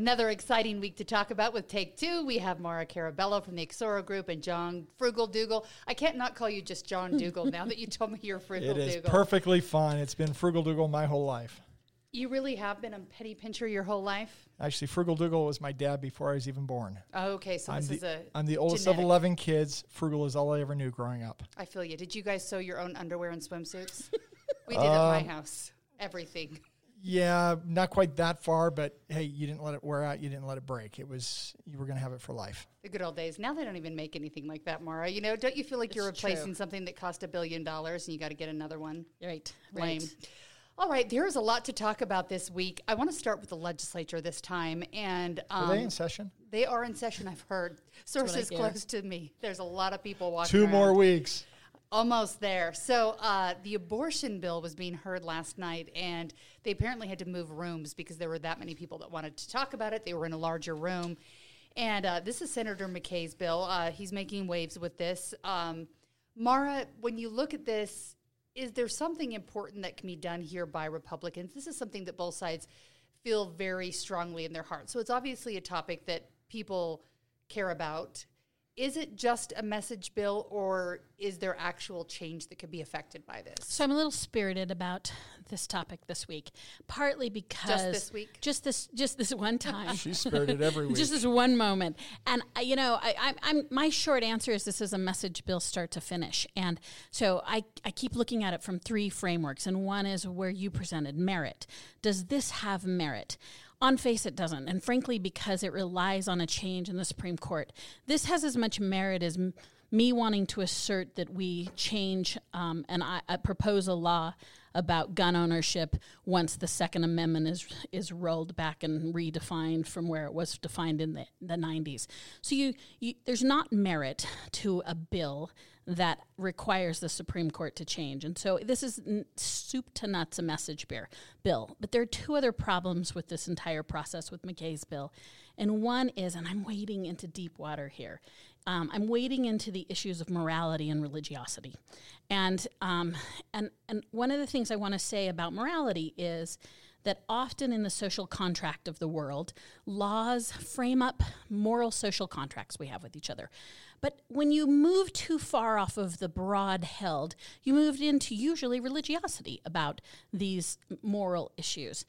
Another exciting week to talk about with Take Two. We have Maura Carabello from the Exoro Group and John Frugal Dougall. I can't not call you just John Dougall now that you told me you're Frugal It is Dougall. perfectly fine. It's been Frugal Dougall my whole life. You really have been a petty pincher your whole life? Actually, Frugal Dougall was my dad before I was even born. Oh, okay, so I'm this the, is a. I'm the oldest genetic. of 11 kids. Frugal is all I ever knew growing up. I feel you. Did you guys sew your own underwear and swimsuits? we did at my Um, house. Everything. Yeah, not quite that far, but hey, you didn't let it wear out. You didn't let it break. It was, you were going to have it for life. The good old days. Now they don't even make anything like that, Maura. You know, don't you feel like you're It's true. replacing something that cost a billion dollars and you got to get another one? Right. Lame. Right. All right, there is a lot to talk about this week. I want to start with the legislature this time, and um, Are they in session? they are in session. I've heard sources close to me. There's a lot of people watching. Two more weeks. Almost there. So uh, the abortion bill was being heard last night, and they apparently had to move rooms because there were that many people that wanted to talk about it. They were in a larger room. And uh, this is Senator McKay's bill. Uh, he's making waves with this. Um, Maura, when you look at this, is there something important that can be done here by Republicans? This is something that both sides feel very strongly in their hearts. So it's obviously a topic that people care about. Is it just a message bill, or is there actual change that could be affected by this? So I'm a little spirited about this topic this week, partly because just this week? just this, just this one time. She's spirited every week. just this one moment, and uh, you know, I, I, I'm my short answer is this is a message bill start to finish, and so I I keep looking at it from three frameworks, and one is where you presented merit. Does this have merit? On face, it doesn't. And frankly, because it relies on a change in the Supreme Court, this has as much merit as m- me wanting to assert that we change um, and I, I propose a law about gun ownership once the Second Amendment is is rolled back and redefined from where it was defined in the, the 90s. So you, you there's not merit to a bill that requires the Supreme Court to change. And so this is soup to nuts a message bear bill. But there are two other problems with this entire process with McKay's bill. And one is, and I'm wading into deep water here, um, I'm wading into the issues of morality and religiosity. And, um, and, and one of the things I want to say about morality is that often in the social contract of the world, laws frame up moral social contracts we have with each other. But when you move too far off of the broad held, you moved into usually religiosity about these moral issues.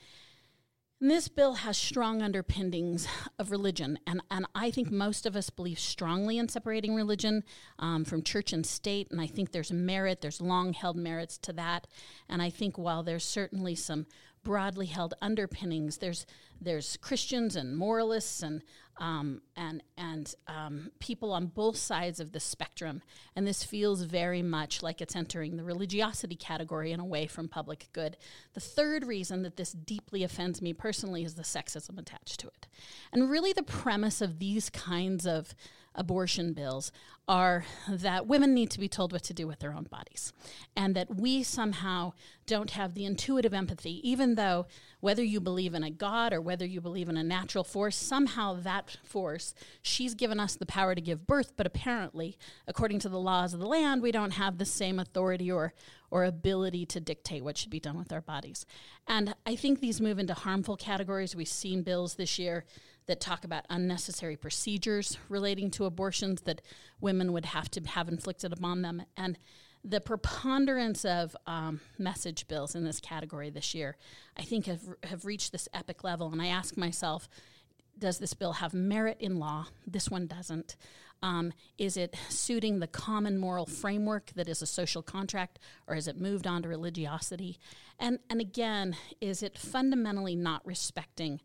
And this bill has strong underpinnings of religion, and, and I think most of us believe strongly in separating religion um, from church and state, and I think there's merit, there's long held merits to that. And I think while there's certainly some broadly held underpinnings, there's there's Christians and moralists and um, and and um, people on both sides of the spectrum, and this feels very much like it's entering the religiosity category and away from public good. The third reason that this deeply offends me personally is the sexism attached to it, and really the premise of these kinds of abortion bills are that women need to be told what to do with their own bodies, and that we somehow don't have the intuitive empathy, even though whether you believe in a God or whether you believe in a natural force, somehow that force, she's given us the power to give birth, but apparently, according to the laws of the land, we don't have the same authority or or ability to dictate what should be done with our bodies. And I think these move into harmful categories. We've seen bills this year that talk about unnecessary procedures relating to abortions that women would have to have inflicted upon them. And the preponderance of um, message bills in this category this year, I think, have, have reached this epic level. And I ask myself, does this bill have merit in law? This one doesn't. Um, is it suiting the common moral framework that is a social contract, or has it moved on to religiosity? And and again, is it fundamentally not respecting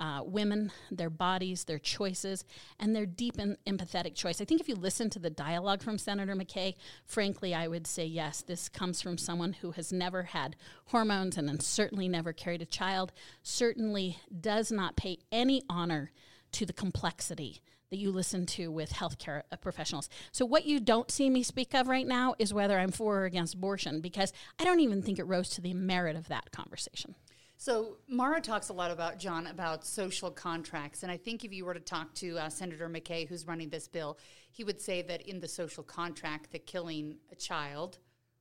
uh, women, their bodies, their choices, and their deep and empathetic choice. I think if you listen to the dialogue from Senator McKay, frankly, I would say yes, this comes from someone who has never had hormones and certainly never carried a child, certainly does not pay any honor to the complexity that you listen to with healthcare uh, professionals. So, what you don't see me speak of right now is whether I'm for or against abortion, because I don't even think it rose to the merit of that conversation. So Maura talks a lot about John about social contracts, and I think if you were to talk to uh, Senator McKay, who's running this bill, he would say that in the social contract, that killing a child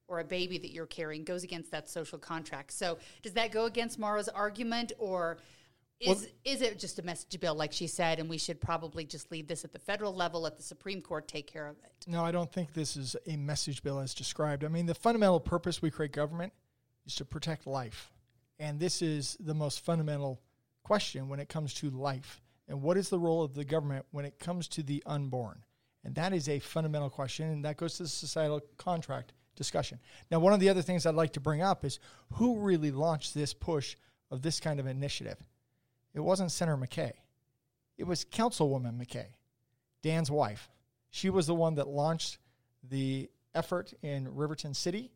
or a baby that you're carrying goes against that social contract. So does that go against Maura's argument, or is well, is it just a message bill, like she said, and we should probably just leave this at the federal level, let the Supreme Court take care of it? No, I don't think this is a message bill as described. I mean, the fundamental purpose we create government is to protect life and this is the most fundamental question when it comes to life. And what is the role of the government when it comes to the unborn? And that is a fundamental question, and that goes to the societal contract discussion. Now, one of the other things I'd like to bring up is who really launched this push of this kind of initiative? It wasn't Senator McKay, it was Councilwoman McKay, Dan's wife. She was the one that launched the effort in Riverton City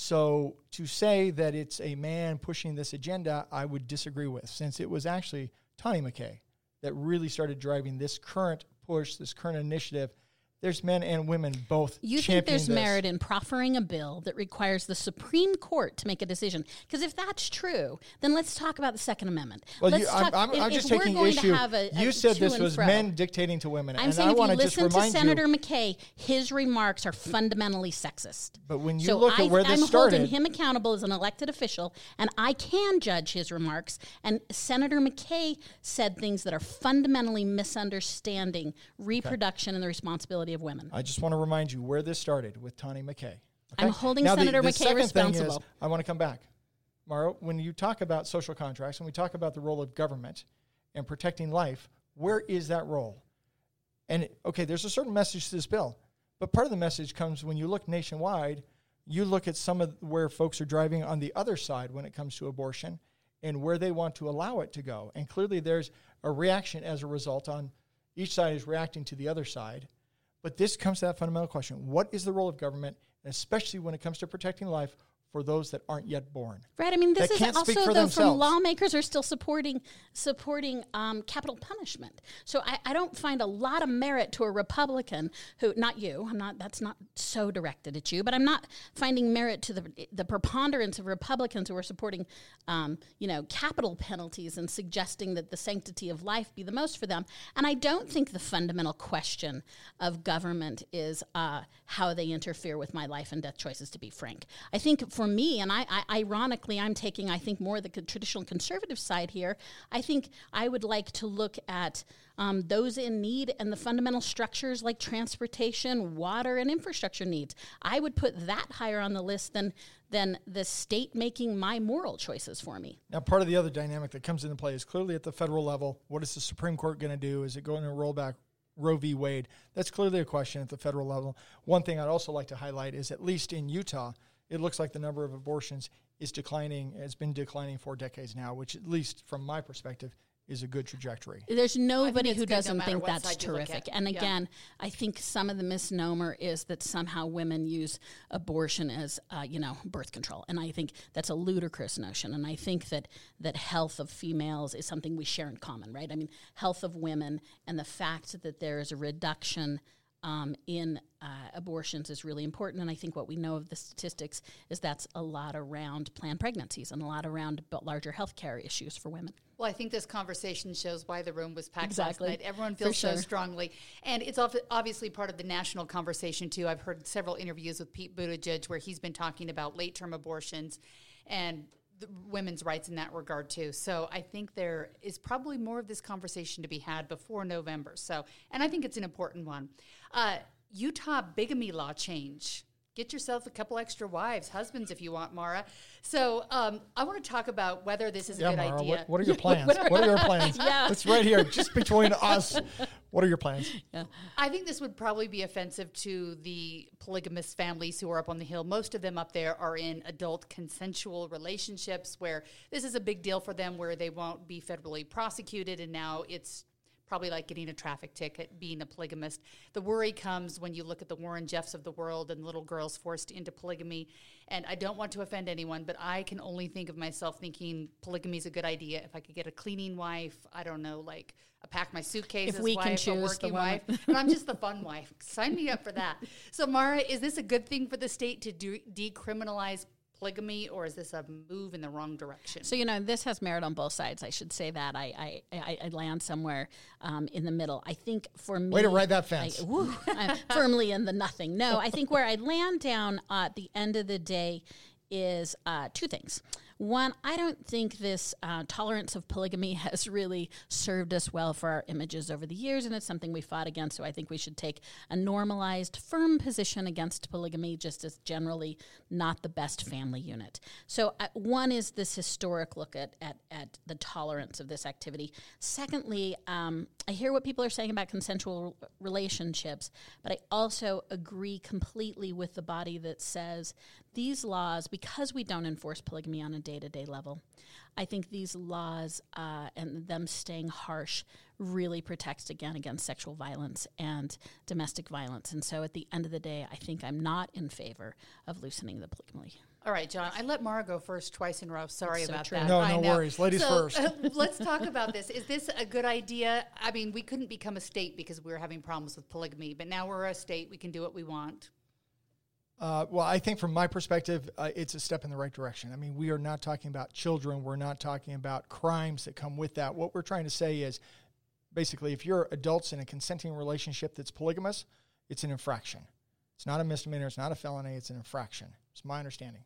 so to say that it's a man pushing this agenda, I would disagree with, since it was actually Tawnie McKay that really started driving this current push, this current initiative there's men and women both. You think there's this. merit in proffering a bill that requires the Supreme Court to make a decision? Because if that's true, then let's talk about the Second Amendment. Well, you, talk, I'm, I'm, I'm just taking issue. A, you said this was men dictating to women. I'm and saying I if you listen to Senator you, McKay, his remarks are fundamentally sexist. But when you so look I, at where this started. I'm holding him accountable as an elected official, and I can judge his remarks. And Senator McKay said things that are fundamentally misunderstanding reproduction okay. and the responsibility of women. I just want want to remind you where this started with Tawnie McKay. Okay? I'm holding now Senator the, the McKay responsible. Is, I want to come back. Maura, when you talk about social contracts and we talk about the role of government and protecting life, where is that role? And okay, there's a certain message to this bill, but part of the message comes when you look nationwide. You look at some of where folks are driving on the other side when it comes to abortion and where they want to allow it to go. And clearly, there's a reaction as a result on each side is reacting to the other side. But this comes to that fundamental question what is the role of government, especially when it comes to protecting life? For those that aren't yet born. Right. I mean, this is also though themselves. from lawmakers are still supporting supporting um, capital punishment. So I, I, don't find a lot of merit to a Republican who, not you, I'm not. That's not so directed at you, but I'm not finding merit to the the preponderance of Republicans who are supporting, um, you know, capital penalties and suggesting that the sanctity of life be the most for them. And I don't think the fundamental question of government is uh, how they interfere with my life and death choices. To be frank, I think for me, and I, I, ironically, I'm taking, I think, more the traditional conservative side here. I think I would like to look at um, those in need and the fundamental structures like transportation, water, and infrastructure needs. I would put that higher on the list than than the state making my moral choices for me. Now, part of the other dynamic that comes into play is clearly at the federal level. What is the Supreme Court going to do? Is it going to roll back Roe v. Wade? That's clearly a question at the federal level. One thing I'd also like to highlight is at least in Utah, it looks like the number of abortions is declining, It's been declining for decades now, which, at least from my perspective, is a good trajectory. There's nobody who doesn't no think that's terrific. And again, yeah. I think some of the misnomer is that somehow women use abortion as, uh, you know, birth control. And I think that's a ludicrous notion. And I think that that health of females is something we share in common, right? I mean, health of women and the fact that there is a reduction um, in uh, abortions is really important. And I think what we know of the statistics is that's a lot around planned pregnancies and a lot around larger health care issues for women. Well, I think this conversation shows why the room was packed exactly. last night. Everyone feels sure. so strongly. And it's obviously part of the national conversation, too. I've heard several interviews with Pete Buttigieg where he's been talking about late term abortions and women's rights in that regard too. So I think there is probably more of this conversation to be had before November. So, and I think it's an important one. Uh, Utah bigamy law change get yourself a couple extra wives, husbands if you want, Maura. So um, I want to talk about whether this is a good Maura, idea. what, what are your plans? what are your plans? Yeah. It's right here, just between us. What are your plans? I think this would probably be offensive to the polygamous families who are up on the hill. Most of them up there are in adult consensual relationships where this is a big deal for them, where they won't be federally prosecuted, and now it's probably like getting a traffic ticket being a polygamist. The worry comes when you look at the Warren Jeffs of the world and little girls forced into polygamy. And I don't want to offend anyone, but I can only think of myself thinking polygamy is a good idea. If I could get a cleaning wife, I don't know, like a pack my suitcases If we wife, can choose the wife, and I'm just the fun wife. Sign me up for that. So, Maura, is this a good thing for the state to do, decriminalize polygamy, or is this a move in the wrong direction? So you know this has merit on both sides. I should say that I I, I, I land somewhere um, in the middle. I think for me, Way to ride that fence. I, woo, I'm firmly in the nothing. No, I think where I land down uh, at the end of the day is uh, two things. One, I don't think this uh, tolerance of polygamy has really served us well for our images over the years, and it's something we fought against. So I think we should take a normalized, firm position against polygamy, just as generally not the best family unit. So uh, one is this historic look at, at, at the tolerance of this activity. Secondly, um, I hear what people are saying about consensual relationships, but I also agree completely with the body that says these laws, because we don't enforce polygamy on a day to day level, I think these laws uh, and them staying harsh really protects again against sexual violence and domestic violence. And so at the end of the day, I think I'm not in favor of loosening the polygamy. All right, John. I let Maura go first twice in a row. Sorry So about true. that. No, I no know. worries. Ladies So, first. let's talk about this. Is this a good idea? I mean, we couldn't become a state because we were having problems with polygamy, but now we're a state. We can do what we want. Uh, well, I think from my perspective, uh, it's a step in the right direction. I mean, we are not talking about children. We're not talking about crimes that come with that. What we're trying to say is basically, if you're adults in a consenting relationship that's polygamous, it's an infraction. It's not a misdemeanor. It's not a felony. It's an infraction. It's my understanding.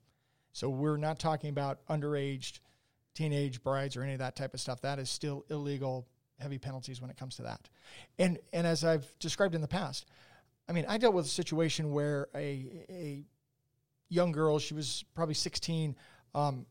So we're not talking about underage, teenage brides or any of that type of stuff. That is still illegal, heavy penalties when it comes to that. And and as I've described in the past, I mean, I dealt with a situation where a a young girl, she was probably 16, um,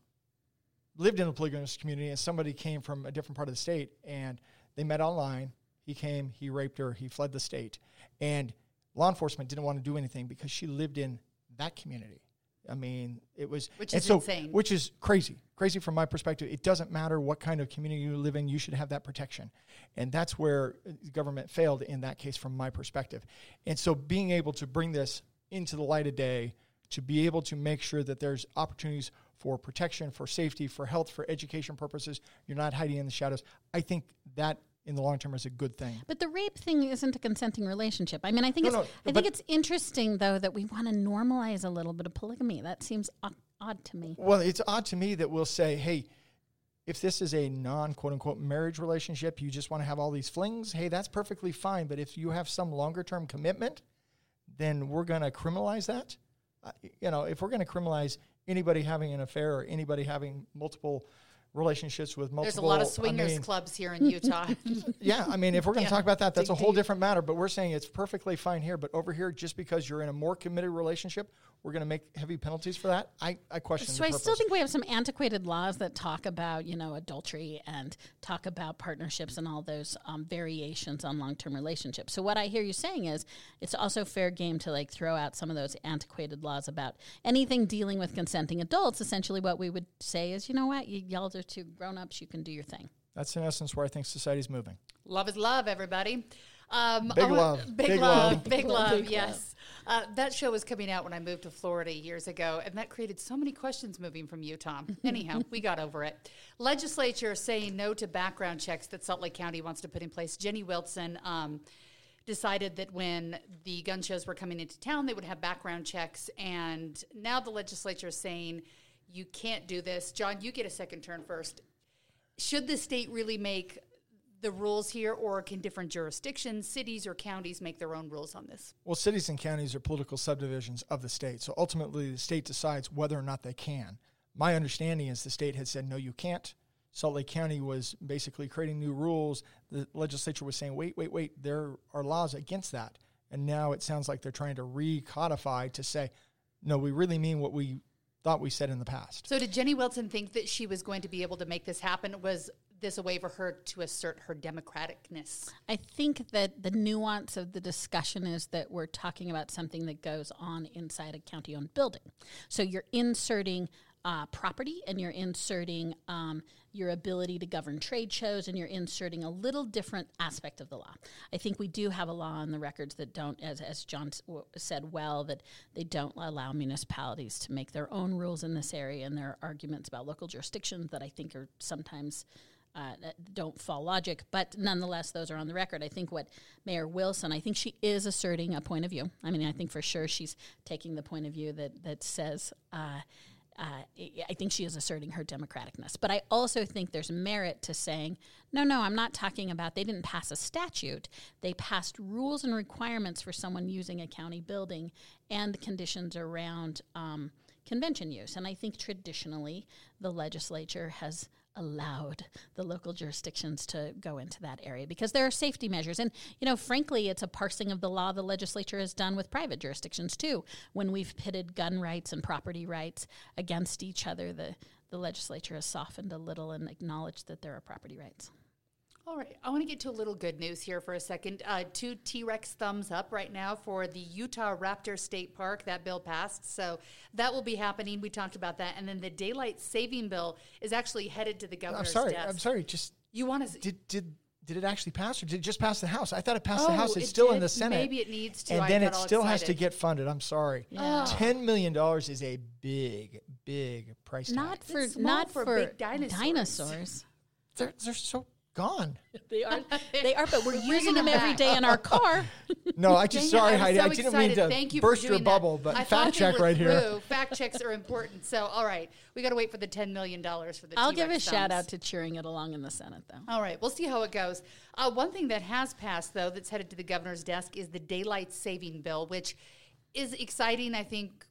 lived in a polygamous community, and somebody came from a different part of the state, and they met online. He came, he raped her, he fled the state, and law enforcement didn't want to do anything because she lived in that community. I mean, it was Which is so- insane. Which is crazy, crazy from my perspective. It doesn't matter what kind of community you live in; you should have that protection, and that's where the government failed in that case, from my perspective. And so, being able to bring this into the light of day, to be able to make sure that there's opportunities for protection, for safety, for health, for education purposes, you're not hiding in the shadows. I think that in the long term is a good thing. But the rape thing isn't a consenting relationship. I mean, I think No, it's no, I think it's interesting though that we want to normalize a little bit of polygamy. That seems odd, odd to me. Well, it's odd to me that we'll say, hey, if this is a non quote unquote marriage relationship, you just want to have all these flings, hey, that's perfectly fine. But if you have some longer term commitment, then we're going to criminalize that. Uh, you know, if we're going to criminalize anybody having an affair or anybody having multiple relationships with multiple, There's a lot of I swingers mean, clubs here in Utah. yeah, I mean, if we're going to Yeah, talk about that, that's a whole deep. different matter. But we're saying it's perfectly fine here. But over here, just because you're in a more committed relationship, we're going to make heavy penalties for that. I, I question. So the I still think we have some antiquated laws that talk about, you know, adultery and talk about partnerships and all those um, variations on long-term relationships. So what I hear you saying is it's also fair game to like throw out some of those antiquated laws about anything dealing with consenting adults. Essentially, what we would say is, you know what, you y'all are two grown-ups, you can do your thing. That's in essence where I think society's moving. Love is love, everybody. Um, Big I want- love. Big, Big love. love. Big love. Big yes. Uh, that show was coming out when I moved to Florida years ago, and that created so many questions moving from Utah. Anyhow, we got over it. Legislature saying no to background checks that Salt Lake County wants to put in place. Jenny Wilson. Um, decided that when the gun shows were coming into town, they would have background checks. And now the legislature is saying you can't do this. John, you get a second turn first. Should the state really make the rules here, or can different jurisdictions, cities, or counties make their own rules on this? Well, cities and counties are political subdivisions of the state. So ultimately, the state decides whether or not they can. My understanding is the state had said, no, you can't. Salt Lake County was basically creating new rules. The legislature was saying, wait, wait, wait, there are laws against that. And now it sounds like they're trying to recodify to say, no, we really mean what we thought we said in the past. So, did Jenny Wilson think that she was going to be able to make this happen? Was this a way for her to assert her democraticness? I think that the nuance of the discussion is that we're talking about something that goes on inside a county owned building. So you're inserting uh, property and you're inserting um, your ability to govern trade shows and you're inserting a little different aspect of the law. I think we do have a law on the records that don't, as, as John said well, that they don't allow municipalities to make their own rules in this area. And there are arguments about local jurisdictions that I think are sometimes uh, don't fall logic, but nonetheless, those are on the record. I think what Mayor Wilson, I think she is asserting a point of view. I mean, I think for sure she's taking the point of view that that says. Uh, uh, I- think she is asserting her democraticness. But I also think there's merit to saying, no, no, I'm not talking about, they didn't pass a statute. They passed rules and requirements for someone using a county building and conditions around um, convention use. And I think traditionally the legislature has allowed the local jurisdictions to go into that area because there are safety measures. And, you know, frankly, it's a parsing of the law the legislature has done with private jurisdictions too. When we've pitted gun rights and property rights against each other, the, the legislature has softened a little and acknowledged that there are property rights. All right, I want to get to a little good news here for a second. Uh, two T Rex thumbs up right now for the Utahraptor State Park. That bill passed, so that will be happening. We talked about that, and then the daylight saving bill is actually headed to the I'm sorry. desk. I'm sorry. Just You want to? did did did it actually pass or did it just pass the House? I thought it passed Oh, the House. It's it still in the Senate. Maybe it needs to. And I then it all still has to get funded. I'm sorry. Yeah. Ten million dollars is a big, big price tag. Not for small not for for, big dinosaurs. dinosaurs. they're they're so gone. They are they are, but we're We're using them them every back. day in our car. No, I just sorry, Heidi. so I didn't mean to Thank you burst your that. bubble, but I fact check were right here. through. Fact checks are important. So, all right, we got to wait for the ten million dollars for the. I'll give a T-Rex shout out to cheering it along in the Senate, though. All right, we'll see how it goes. Uh, one thing that has passed, though, that's headed to the governor's desk is the daylight saving bill, which is exciting, I think,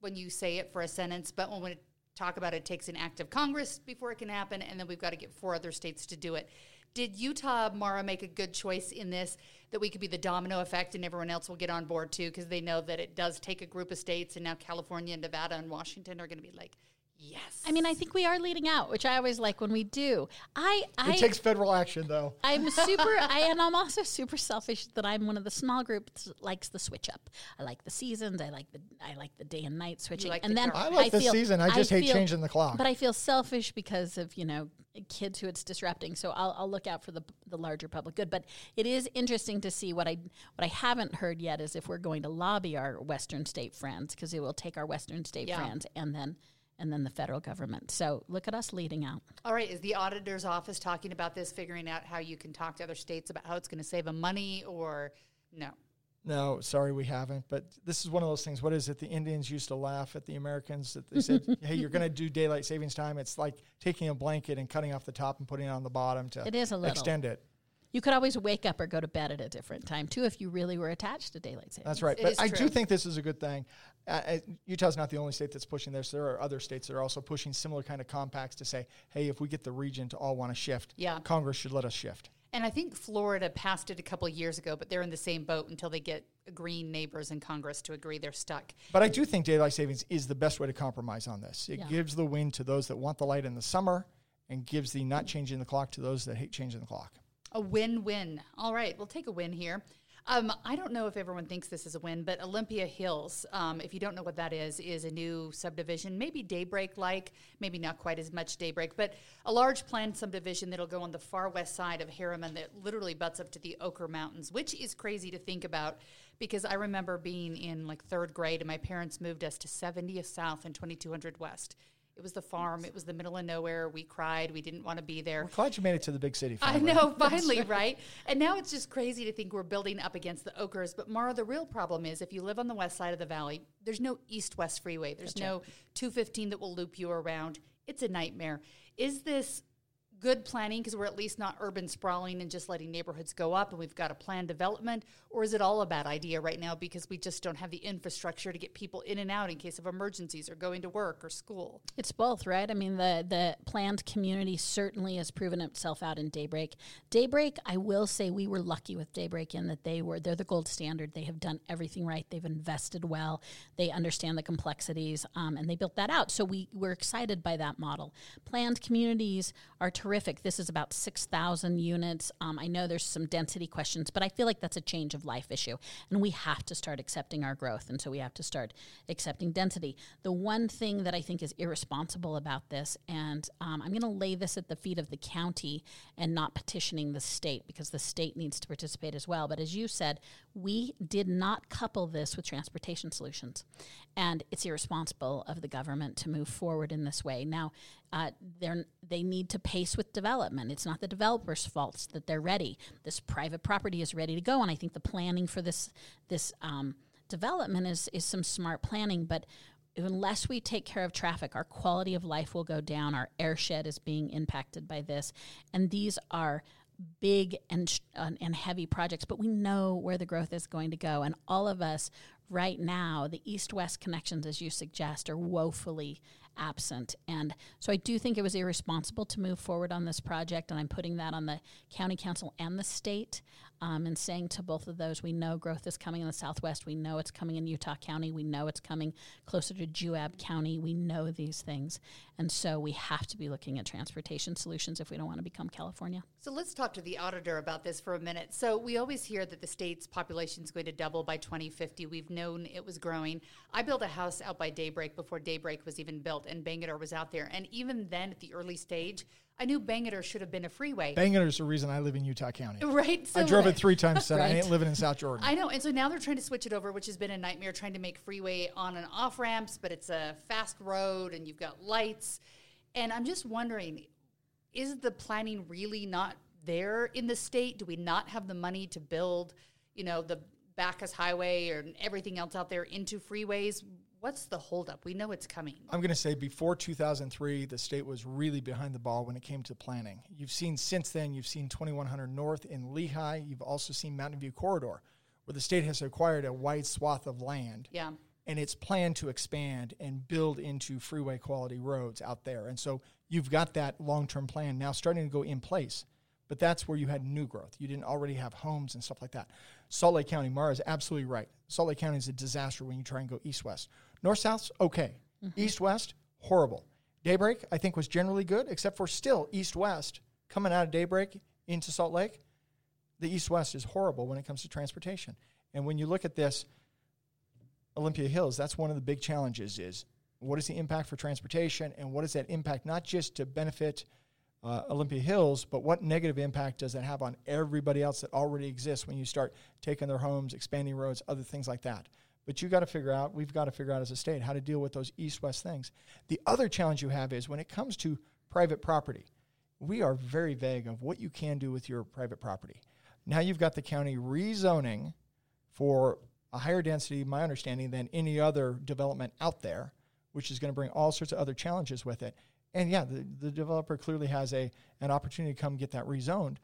when you say it for a sentence, but when we talk about it, takes an act of Congress before it can happen, and then we've got to get four other states to do it. Did Utah, Mara, make a good choice in this that we could be the domino effect and everyone else will get on board too? Because they know that it does take a group of states, and now California, and Nevada, and Washington are going to be like, yes. I mean, I think we are leading out, which I always like when we do. I I It takes federal action, though. I'm super, I, and I'm also super selfish that I'm one of the small groups that likes the switch up. I like the seasons. I like the, I like the day and night switching. like and the then dark. I like the feel- season. I just hate feel- changing the clock. But I feel selfish because of you know kids who it's disrupting. So I'll, I'll look out for the the larger public good. But it is interesting to see what I what I haven't heard yet is if we're going to lobby our Western state friends because it will take our Western state Yeah. friends and then and then the federal government. So look at us leading out. All right, is the auditor's office talking about this, figuring out how you can talk to other states about how it's going to save them money, or no? No, sorry, we haven't. But this is one of those things. What is it? The Indians used to laugh at the Americans that they said, "Hey, you're going to do daylight savings time." It's like taking a blanket and cutting off the top and putting it on the bottom to It is a little. extend it. You could always wake up or go to bed at a different time too if you really were attached to daylight savings. That's right. It but I true. do think this is a good thing. Uh, uh, Utah's not the only state that's pushing this. There are other states that are also pushing similar kind of compacts to say, "Hey, if we get the region to all want to shift, Yeah. Congress should let us shift." And I think Florida passed it a couple of years ago, but they're in the same boat until they get green neighbors in Congress to agree they're stuck. But I do think daylight savings is the best way to compromise on this. It Yeah. gives the win to those that want the light in the summer and gives the not changing the clock to those that hate changing the clock. A win-win. All right, we'll take a win here. Um, I don't know if everyone thinks this is a win, but Olympia Hills, um, if you don't know what that is, is a new subdivision, maybe Daybreak-like, maybe not quite as much Daybreak, but a large planned subdivision that'll go on the far west side of Herriman that literally butts up to the Oquirrh Mountains, which is crazy to think about because I remember being in like third grade and my parents moved us to 70th South and 2200 West. It was the farm. It was the middle of nowhere. We cried. We didn't want to be there. We're glad you made it to the big city. Finally. I know, finally, right? And now it's just crazy to think we're building up against the Oquirrhs. But Maura, the real problem is if you live on the west side of the valley, there's no east west freeway. There's no 215 that will loop you around. It's a nightmare. Is this good planning because we're at least not urban sprawling and just letting neighborhoods go up and we've got a planned development? Or is it all a bad idea right now because we just don't have the infrastructure to get people in and out in case of emergencies or going to work or school? It's both, right? I mean, the the planned community certainly has proven itself out in Daybreak. Daybreak, I will say, we were lucky with Daybreak in that they were they're the gold standard. They have done everything right. They've invested well. They understand the complexities, um, and they built that out. So we we're excited by that model. Planned communities are. This is about 6,000 units. Um, I know there's some density questions, but I feel like that's a change of life issue. And we have to start accepting our growth. And so we have to start accepting density. The one thing that I think is irresponsible about this, and um, I'm going to lay this at the feet of the county and not petitioning the state because the state needs to participate as well. But as you said, we did not couple this with transportation solutions. And it's irresponsible of the government to move forward in this way. Now, uh, they need to pace with development. It's not the developer's fault that they're ready. This private property is ready to go, and I think the planning for this this um, development is is some smart planning. But unless we take care of traffic, our quality of life will go down. Our airshed is being impacted by this, and these are big and uh, and heavy projects. But we know where the growth is going to go, and all of us right now, the east-west connections, as you suggest, are woefully absent. And so I do think it was irresponsible to move forward on this project, and I'm putting that on the county council and the state um, and saying to both of those, we know growth is coming in the Southwest. We know it's coming in Utah County. We know it's coming closer to Juab County. We know these things. And so we have to be looking at transportation solutions if we don't want to become California. So let's talk to the auditor about this for a minute. So we always hear that the state's population is going to double by 2050. We've known it was growing. I built a house out by Daybreak before Daybreak was even built, and Bangerter was out there. And even then, at the early stage, I knew Bangerter should have been a freeway. Bangerter's the reason I live in Utah County. Right. So I drove it three times. Said right. I ain't living in South Jordan. I know, and so now they're trying to switch it over, which has been a nightmare. Trying to make freeway on and off ramps, but it's a fast road, and you've got lights. And I'm just wondering, is the planning really not there in the state? Do we not have the money to build, you know, the Bacchus Highway or everything else out there into freeways? What's the holdup? We know it's coming. I'm going to say before 2003, the state was really behind the ball when it came to planning. You've seen since then, you've seen 2100 North in Lehi. You've also seen Mountain View Corridor, where the state has acquired a wide swath of land. Yeah. And it's planned to expand and build into freeway quality roads out there. And so you've got that long term plan now starting to go in place. But that's where you had new growth. You didn't already have homes and stuff like that. Salt Lake County, Maura is absolutely right. Salt Lake County is a disaster when you try and go east west. North South's okay. Mm-hmm. East West, horrible. Daybreak, I think, was generally good, except for still East West coming out of Daybreak into Salt Lake. The East West is horrible when it comes to transportation. And when you look at this, Olympia Hills, that's one of the big challenges is what is the impact for transportation and what is that impact not just to benefit uh, Olympia Hills, but what negative impact does that have on everybody else that already exists when you start taking their homes, expanding roads, other things like that? But you got to figure out, we've got to figure out as a state how to deal with those east west things. The other challenge you have is when it comes to private property, we are very vague of what you can do with your private property. Now you've got the county rezoning for a higher density, my understanding, than any other development out there, which is going to bring all sorts of other challenges with it. And yeah, the, the developer clearly has a an opportunity to come get that rezoned,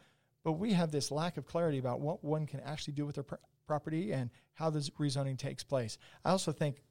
but we have this lack of clarity about what one can actually do with their pr- property and how this rezoning takes place. I also think,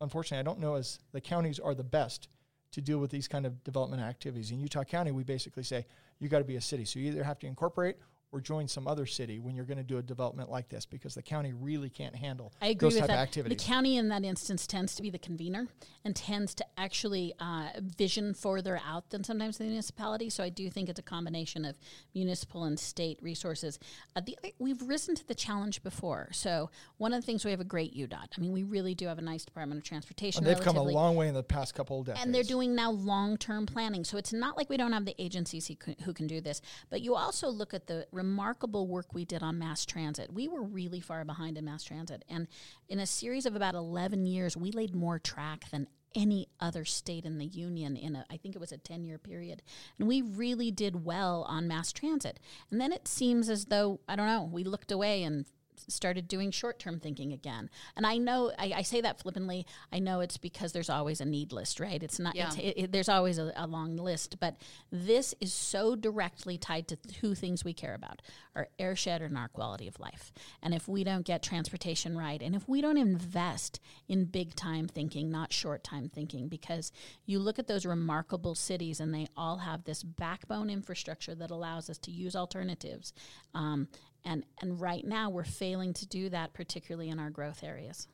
unfortunately, I don't know as the counties are the best to deal with these kind of development activities. In Utah County, we basically say you got to be a city, so you either have to incorporate or join some other city when you're going to do a development like this because the county really can't handle I agree those with type that. of activities. The county in that instance tends to be the convener and tends to actually uh, vision further out than sometimes the municipality. So I do think it's a combination of municipal and state resources. Uh, the, we've risen to the challenge before. So one of the things we have a great UDOT. I mean, we really do have a nice Department of Transportation. And they've come a long way in the past couple of decades. And they're doing now long-term planning. So it's not like we don't have the agencies who can, who can do this. But you also look at the remarkable work we did on mass transit. We were really far behind in mass transit. And in a series of about 11 years, we laid more track than any other state in the union in a I think it was a 10 year period. And we really did well on mass transit. And then it seems as though I don't know, we looked away and started doing short term thinking again. And I know I, I, say that flippantly. I know it's because there's always a need list, right? It's not. Yeah. It's, it, it, there's always a, a long list, but this is so directly tied to two things we care about: our airshed and our quality of life. And if we don't get transportation right, and if we don't invest in big time thinking, not short time thinking, because you look at those remarkable cities and they all have this backbone infrastructure that allows us to use alternatives. Um, and, and right now, we're failing to do that, particularly in our growth areas.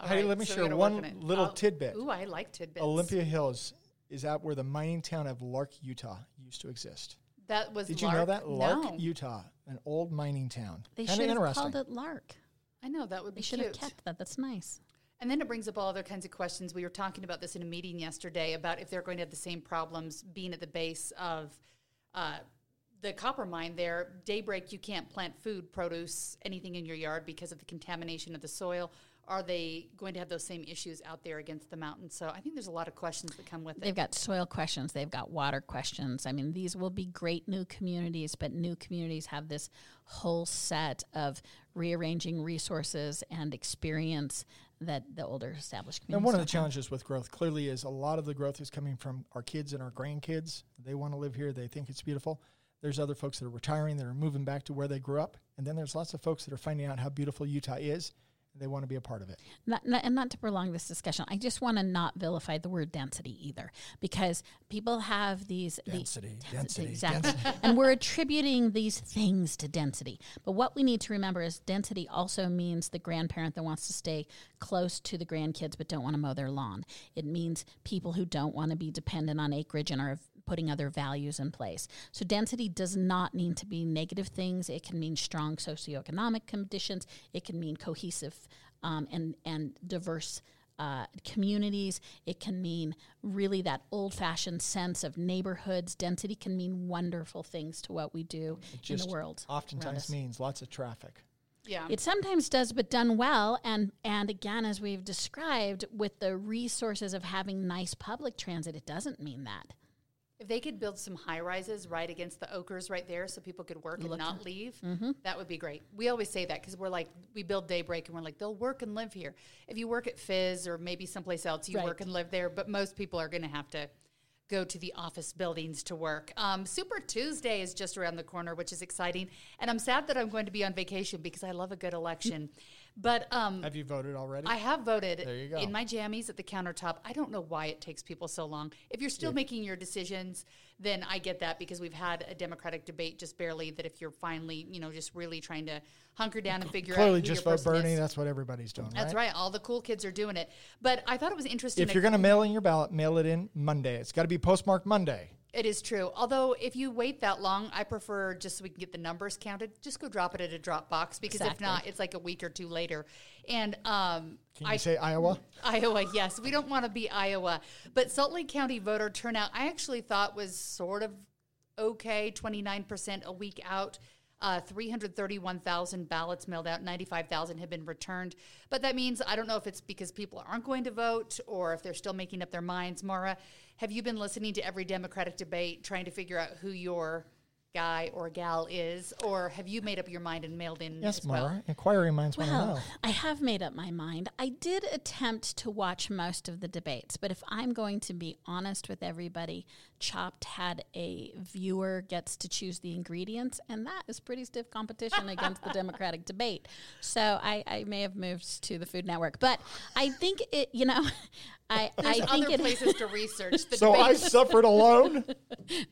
All Hey, right, let me so share one work on it. little Oh, tidbit. Ooh, I like tidbits. Olympia Hills is out where the mining town of Lark, Utah used to exist. That was. Did you know that? Lark, No. Utah, an old mining town. They Kind should have called it Lark. I know that would They be should cute. have kept that. That's nice. And then it brings up all other kinds of questions. We were talking about this in a meeting yesterday about if they're going to have the same problems being at the base of uh, the copper mine there. Daybreak, you can't plant food, produce, anything in your yard because of the contamination of the soil. Are they going to have those same issues out there against the mountain? So I think there's a lot of questions that come with it. They've got soil questions, they've got water questions. I mean, these will be great new communities, but new communities have this whole set of rearranging resources and experience that the older established communities. And one of the have. challenges with growth clearly is a lot of the growth is coming from our kids and our grandkids. They want to live here, they think it's beautiful. There's other folks that are retiring that are moving back to where they grew up. And then there's lots of folks that are finding out how beautiful Utah is and they want to be a part of it. Not, not, and not to prolong this discussion, I just want to not vilify the word density either, because people have these the- Density, density, exactly, and we're attributing these things to density. But what we need to remember is density also means the grandparent that wants to stay close to the grandkids but don't want to mow their lawn. It means people who don't want to be dependent on acreage and are putting other values in place. So density does not need to be negative things. It can mean strong socioeconomic conditions. It can mean cohesive um, and and diverse uh, communities. It can mean really that old fashioned sense of neighborhoods. Density can mean wonderful things to what we do in Just the world. Oftentimes means lots of traffic. yeah. It sometimes does, but done well, and and again, as we've described, with the resources of having nice public transit, it doesn't mean that. If they could build some high rises right against the Oquirrhs right there so people could work and not leave, Mm-hmm. that would be great. We always say that because we're like, we build Daybreak and we're like, they'll work and live here. If you work at Fizz or maybe someplace else, you Right. work and live there, but most people are going to have to go to the office buildings to work. Um, Super Tuesday is just around the corner, which is exciting. And I'm sad that I'm going to be on vacation because I love a good election. But um, Have you voted already? I have voted There you go. in my jammies at the countertop. I don't know why it takes people so long. If you're still making your decisions, then I get that because we've had a Democratic debate just barely. That if you're finally, you know, just really trying to hunker down and figure out Clearly, just vote Bernie. is. That's what everybody's doing. That's right. All the cool kids are doing it. But I thought it was interesting. If you're going to mail in your ballot, mail it in Monday. It's got to be postmarked Monday. It is true. Although, if you wait that long, I prefer just so we can get the numbers counted, just go drop it at a drop box because if not, it's like a week or two later. And um, Can you I say Iowa? Iowa, yes. We don't want to be Iowa. But Salt Lake County voter turnout, I actually thought was sort of okay 29% a week out. Uh, 331,000 ballots mailed out, 95,000 have been returned. But that means I don't know if it's because people aren't going to vote or if they're still making up their minds. Maura, have you been listening to every Democratic debate trying to figure out who your guy or gal is? Or have you made up your mind and mailed in Yes, as well? Maura. Inquiring minds want to Well, know. I have made up my mind. I did attempt to watch most of the debates, but if I'm going to be honest with everybody, Chopped had a viewer gets to choose the ingredients, and that is pretty stiff competition against the Democratic debate. So I, I may have moved to the Food Network, but I think it. You know, I I think other it. places to research. The So I suffered alone.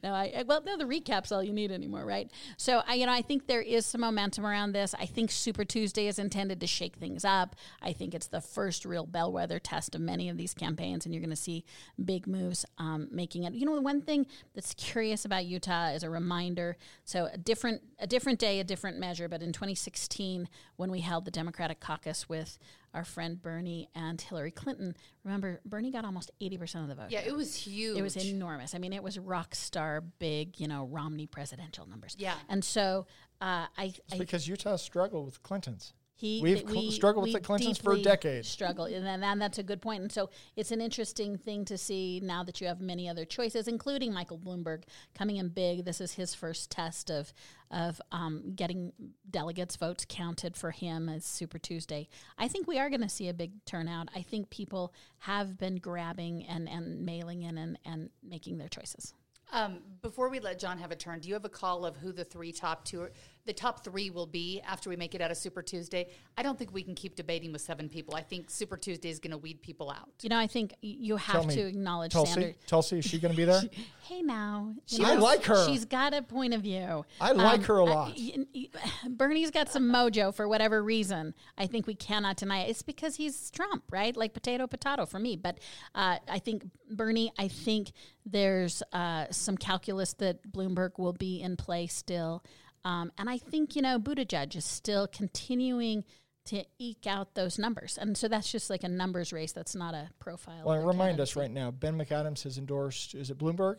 No, I I- well, no, the recap's all you need anymore, right? So, I, you know, I think there is some momentum around this. I think Super Tuesday is intended to shake things up. I think it's the first real bellwether test of many of these campaigns, and you're going to see big moves um, making it. You know, the one thing that's curious about Utah is a reminder. So, a different a different day, a different measure. But in 2016, when we held the Democratic caucus with our friend Bernie and Hillary Clinton, remember Bernie got almost 80% of the vote. yeah, it was huge. It was enormous. I mean, it was rock star big, you know, Romney presidential numbers. Yeah. And so uh, I, It's I because Utah struggled with Clintons. He, We've that cl- struggled with the Clintons for deeply decades. Struggle, and, then- and that's a good point. And so it's an interesting thing to see now that you have many other choices, including Michael Bloomberg coming in big. This is his first test of of um, getting delegates' votes counted for him as Super Tuesday. I think we are going to see a big turnout. I think people have been grabbing and, and mailing in and, and making their choices. Um, before we let John have a turn, do you have a call of who the three top two, the top three will be after we make it out of Super Tuesday? I don't think we can keep debating with seven people. I think Super Tuesday is going to weed people out. You know, I think y- you Tell have me, to acknowledge Tulsi, Sanders. Tulsi, is she going to be there? Hey now, She I like her. She's got a point of view. Um, I like her a lot. I- y- y- Bernie's got some mojo for whatever reason. I think we cannot deny it. It's because he's Trump, right? Like potato, potato for me. But uh, I think Bernie. I think there's uh, some calculus that Bloomberg will be in play still, um, and I think you know Buttigieg is still continuing. To eke out those numbers, and so that's just like a numbers race. That's not a profile. Well, of the remind us right now. Ben McAdams has endorsed. Is it Bloomberg?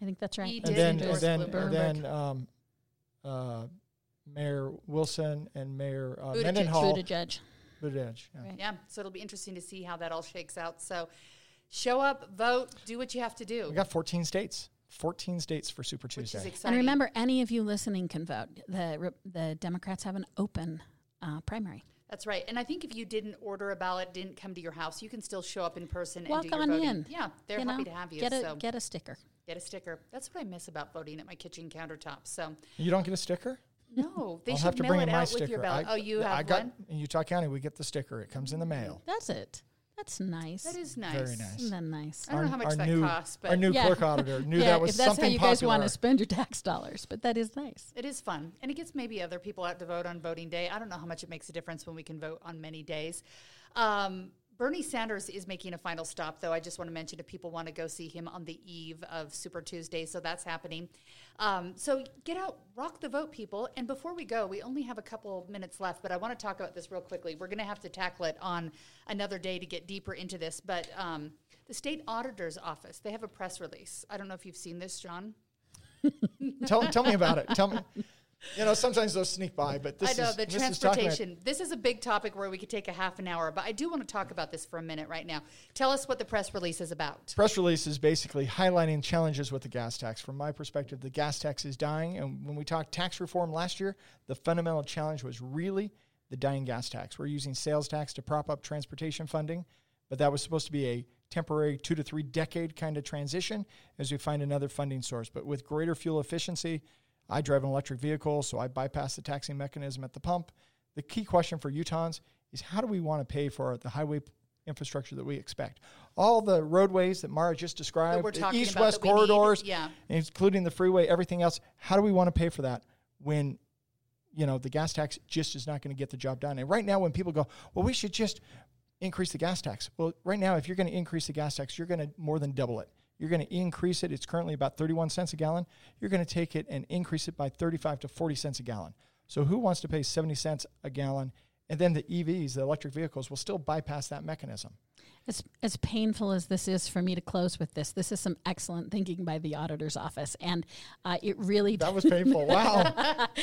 I think that's right. He and did then and then Bloomberg. and then um, uh, Mayor Wilson and Mayor uh, Buttigieg. Mendenhall. Buttigieg. Buttigieg. Yeah. Right. Yeah, so it'll be interesting to see how that all shakes out. So show up, vote, do what you have to do, We got 14 states. 14 states for Super which Tuesday. is And remember, any of you listening can vote. The the Democrats have an open uh, primary. That's right. And I think if you didn't order a ballot, didn't come to your house, you can still show up in person Walk and do your voting. in. Yeah, they're you happy know? to have you. Get a so get a sticker. get a sticker. That's what I miss about voting at my kitchen countertop. So You don't get a sticker? no, they I'll should have to mail bring it in my out sticker. with your ballot. I, oh, you have I got, one. In Utah County, we get the sticker. It comes in the mail. That's it. That's nice. That is nice. Very nice. Isn't that nice? I don't know how much that new, costs, but our new Yeah. clerk auditor knew yeah, that was if that's something how you guys popular. want to spend your tax dollars, but that is nice. It is fun, and it gets maybe other people out to vote on voting day. I don't know how much it makes a difference when we can vote on many days. Um, Bernie Sanders is making a final stop, though. I just want to mention if people want to go see him on the eve of Super Tuesday, so that's happening. Um, so get out, rock the vote, people. And before we go, we only have a couple minutes left, but I want to talk about this real quickly. We're going to have to tackle it on another day to get deeper into this, but um, the state auditor's office they have a press release. I don't know if you've seen this, John. tell, tell me about it. Tell me. You know, sometimes those sneak by, but this I know is the this is transportation. This is a big topic where we could take a half an hour, but I do want to talk about this for a minute right now. Tell us what the press release is about. press release is basically highlighting challenges with the gas tax. From my perspective, the gas tax is dying. And when we talked tax reform last year, the fundamental challenge was really the dying gas tax. We're using sales tax to prop up transportation funding, but that was supposed to be a temporary two to three decade kind of transition as we find another funding source. But with greater fuel efficiency, I drive an electric vehicle, so I bypass the taxing mechanism at the pump. The key question for Utahns is how do we want to pay for the highway infrastructure that we expect? All the roadways that Maura just described, the east west that we need, corridors, yeah. including the freeway, everything else, how do we want to pay for that when you know the gas tax just is not going to get the job done? And right now when people go, well, we should just increase the gas tax. Well, right now, if you're going to increase the gas tax, you're going to more than double it. You're going to increase it. It's currently about 31 cents a gallon. You're going to take it and increase it by 35 to 40 cents a gallon. So who wants to pay 70 cents a gallon? And then the EVs, the electric vehicles, will still bypass that mechanism. As as painful as this is for me to close with this, this is some excellent thinking by the auditor's office, and uh, it really That was painful. Wow.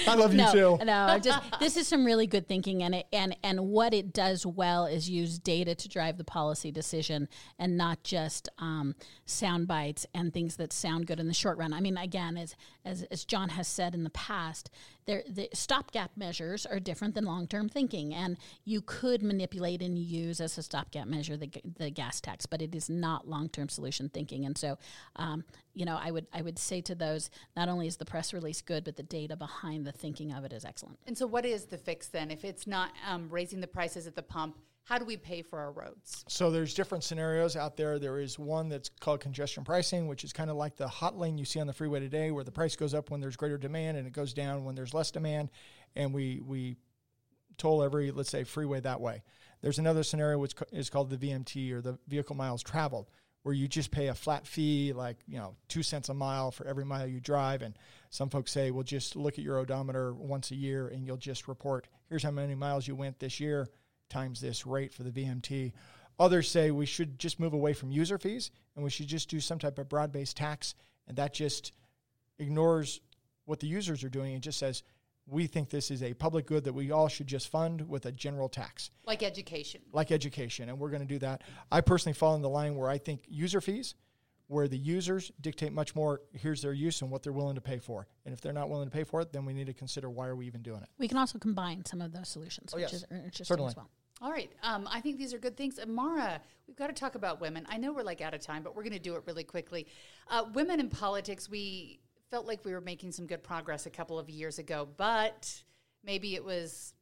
I love you no, too. No, just this is some really good thinking, and it and and what it does well is use data to drive the policy decision, and not just um, sound bites and things that sound good in the short run. I mean, again, as as as John has said in the past, there the stopgap measures are different than long term thinking, and you could manipulate and use as a stopgap measure the the gas tax, but it is not long term solution thinking. And so, um, you know, I would I would say to those, not only is the press release good, but the data behind the thinking of it is excellent. And so, what is the fix then? If it's not um, raising the prices at the pump, how do we pay for our roads? So there's different scenarios out there. There is one that's called congestion pricing, which is kind of like the hot lane you see on the freeway today, where the price goes up when there's greater demand and it goes down when there's less demand, and we we toll every let's say freeway that way. There's another scenario which is called the VMT or the vehicle miles traveled, where you just pay a flat fee, like you know two cents a mile for every mile you drive. And some folks say, well, just look at your odometer once a year, and you'll just report here's how many miles you went this year times this rate for the VMT. Others say we should just move away from user fees and we should just do some type of broad based tax, and that just ignores what the users are doing and just says We think this is a public good that we all should just fund with a general tax, Like education. like education, and we're going to do that. I personally fall in the line where I think user fees, where the users dictate much more. Here's their use and what they're willing to pay for, and if they're not willing to pay for it, then we need to consider why are we even doing it. We can also combine some of those solutions, oh, which yes. is interesting Certainly. as well. All right. Um, I think these are good things. And Maura, we've got to talk about women. I know we're like out of time, but we're going to do it really quickly. Uh, women in politics, we felt like we were making some good progress a couple of years ago, but maybe it was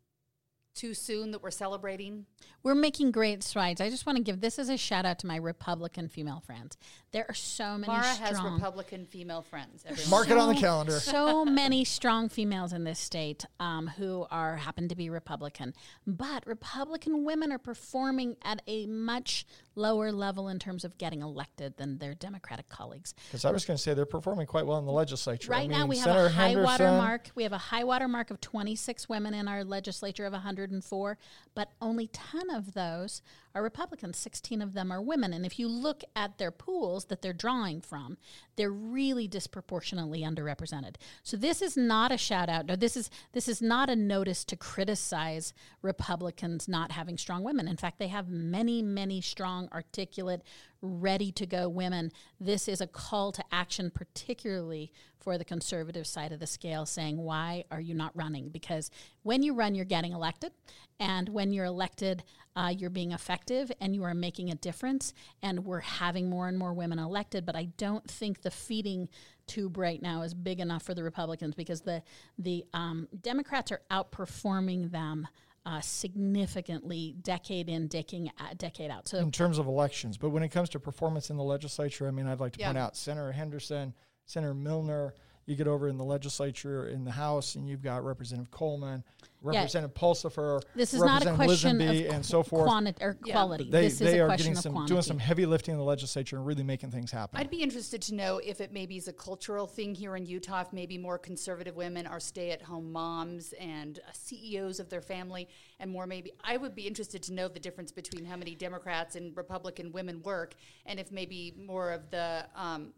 too soon that we're celebrating. We're making great strides. I just want to give this as a shout out to my Republican female friends. There are so many Maura has strong. Republican female friends. Everyone. Mark it on the calendar. So many strong females in this state um, who are happen to be Republican, but Republican women are performing at a much lower level in terms of getting elected than their Democratic colleagues. Because I was going to say they're performing quite well in the legislature. I Right now, mean, we have a high water mark. We have a high water mark of 26 women in our legislature of 104, but only 10 of those are Republicans. 16 of them are women. And if you look at their pools that they're drawing from, they're really disproportionately underrepresented. So this is not a shout out. No, this is this is not a notice to criticize Republicans not having strong women. In fact, they have many, many strong, articulate, ready to go women. This is a call to action, particularly for the conservative side of the scale, saying, Why are you not running? Because when you run, you're getting elected. And when you're elected, uh, you're being effective and you are making a difference. And we're having more and more women elected. But I don't think the feeding tube right now is big enough for the Republicans because the, the um, Democrats are outperforming them. Uh, significantly, decade in, decade, decade out. So in terms of elections. But when it comes to performance in the legislature, I mean, I'd like to Yeah. point out Senator Henderson, Senator Millner. You get over in the legislature in the House, and you've got Representative Coleman, Representative Pulsipher, This is not a Representative question Lisonbee, of and so forth. quanti- or Yeah. quality. they this is they a are question getting of some quantity. doing some heavy lifting in the legislature and really making things happen. I'd be interested to know if it maybe is a cultural thing here in Utah, if maybe more conservative women are stay at home moms and uh, CEOs of their family, and more maybe. I would be interested to know the difference between how many Democrats and Republican women work, and if maybe more of the um,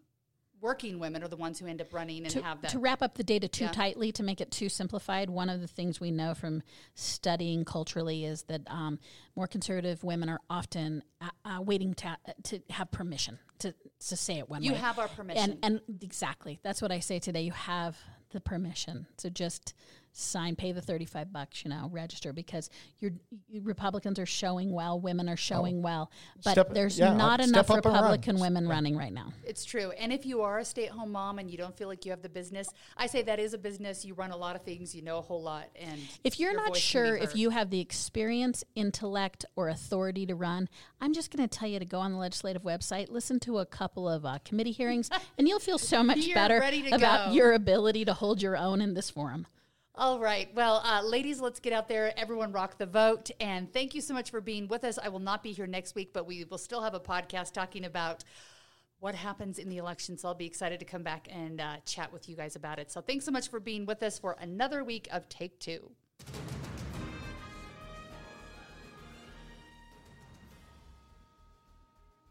working women are the ones who end up running and to, have that. to wrap up the data too Yeah. tightly to make it too simplified one of the things we know from studying culturally is that um, more conservative women are often uh, uh, waiting to, to have permission to, to say it one You way have our permission. and, and exactly that's what i say today you have the permission so just sign pay the 35 bucks you know register because your republicans are showing well women are showing well but Step- there's yeah, not enough step run. republican women running right now It's true. And if you are a stay at home mom and you don't feel like you have the business, I say that is a business. You run a lot of things, you know a whole lot. And If you're not voice can be sure if you have the experience, intellect, or authority to run, I'm just going to tell you to go on the legislative website, listen to a couple of uh, committee hearings, and you'll feel so much You're better about go. your ability to hold your own in this forum. All right. Well, uh, ladies, let's get out there. Everyone rock the vote. And thank you so much for being with us. I will not be here next week, but we will still have a podcast talking about what happens in the election. So I'll be excited to come back and uh, chat with you guys about it. So thanks so much for being with us for another week of Take Two.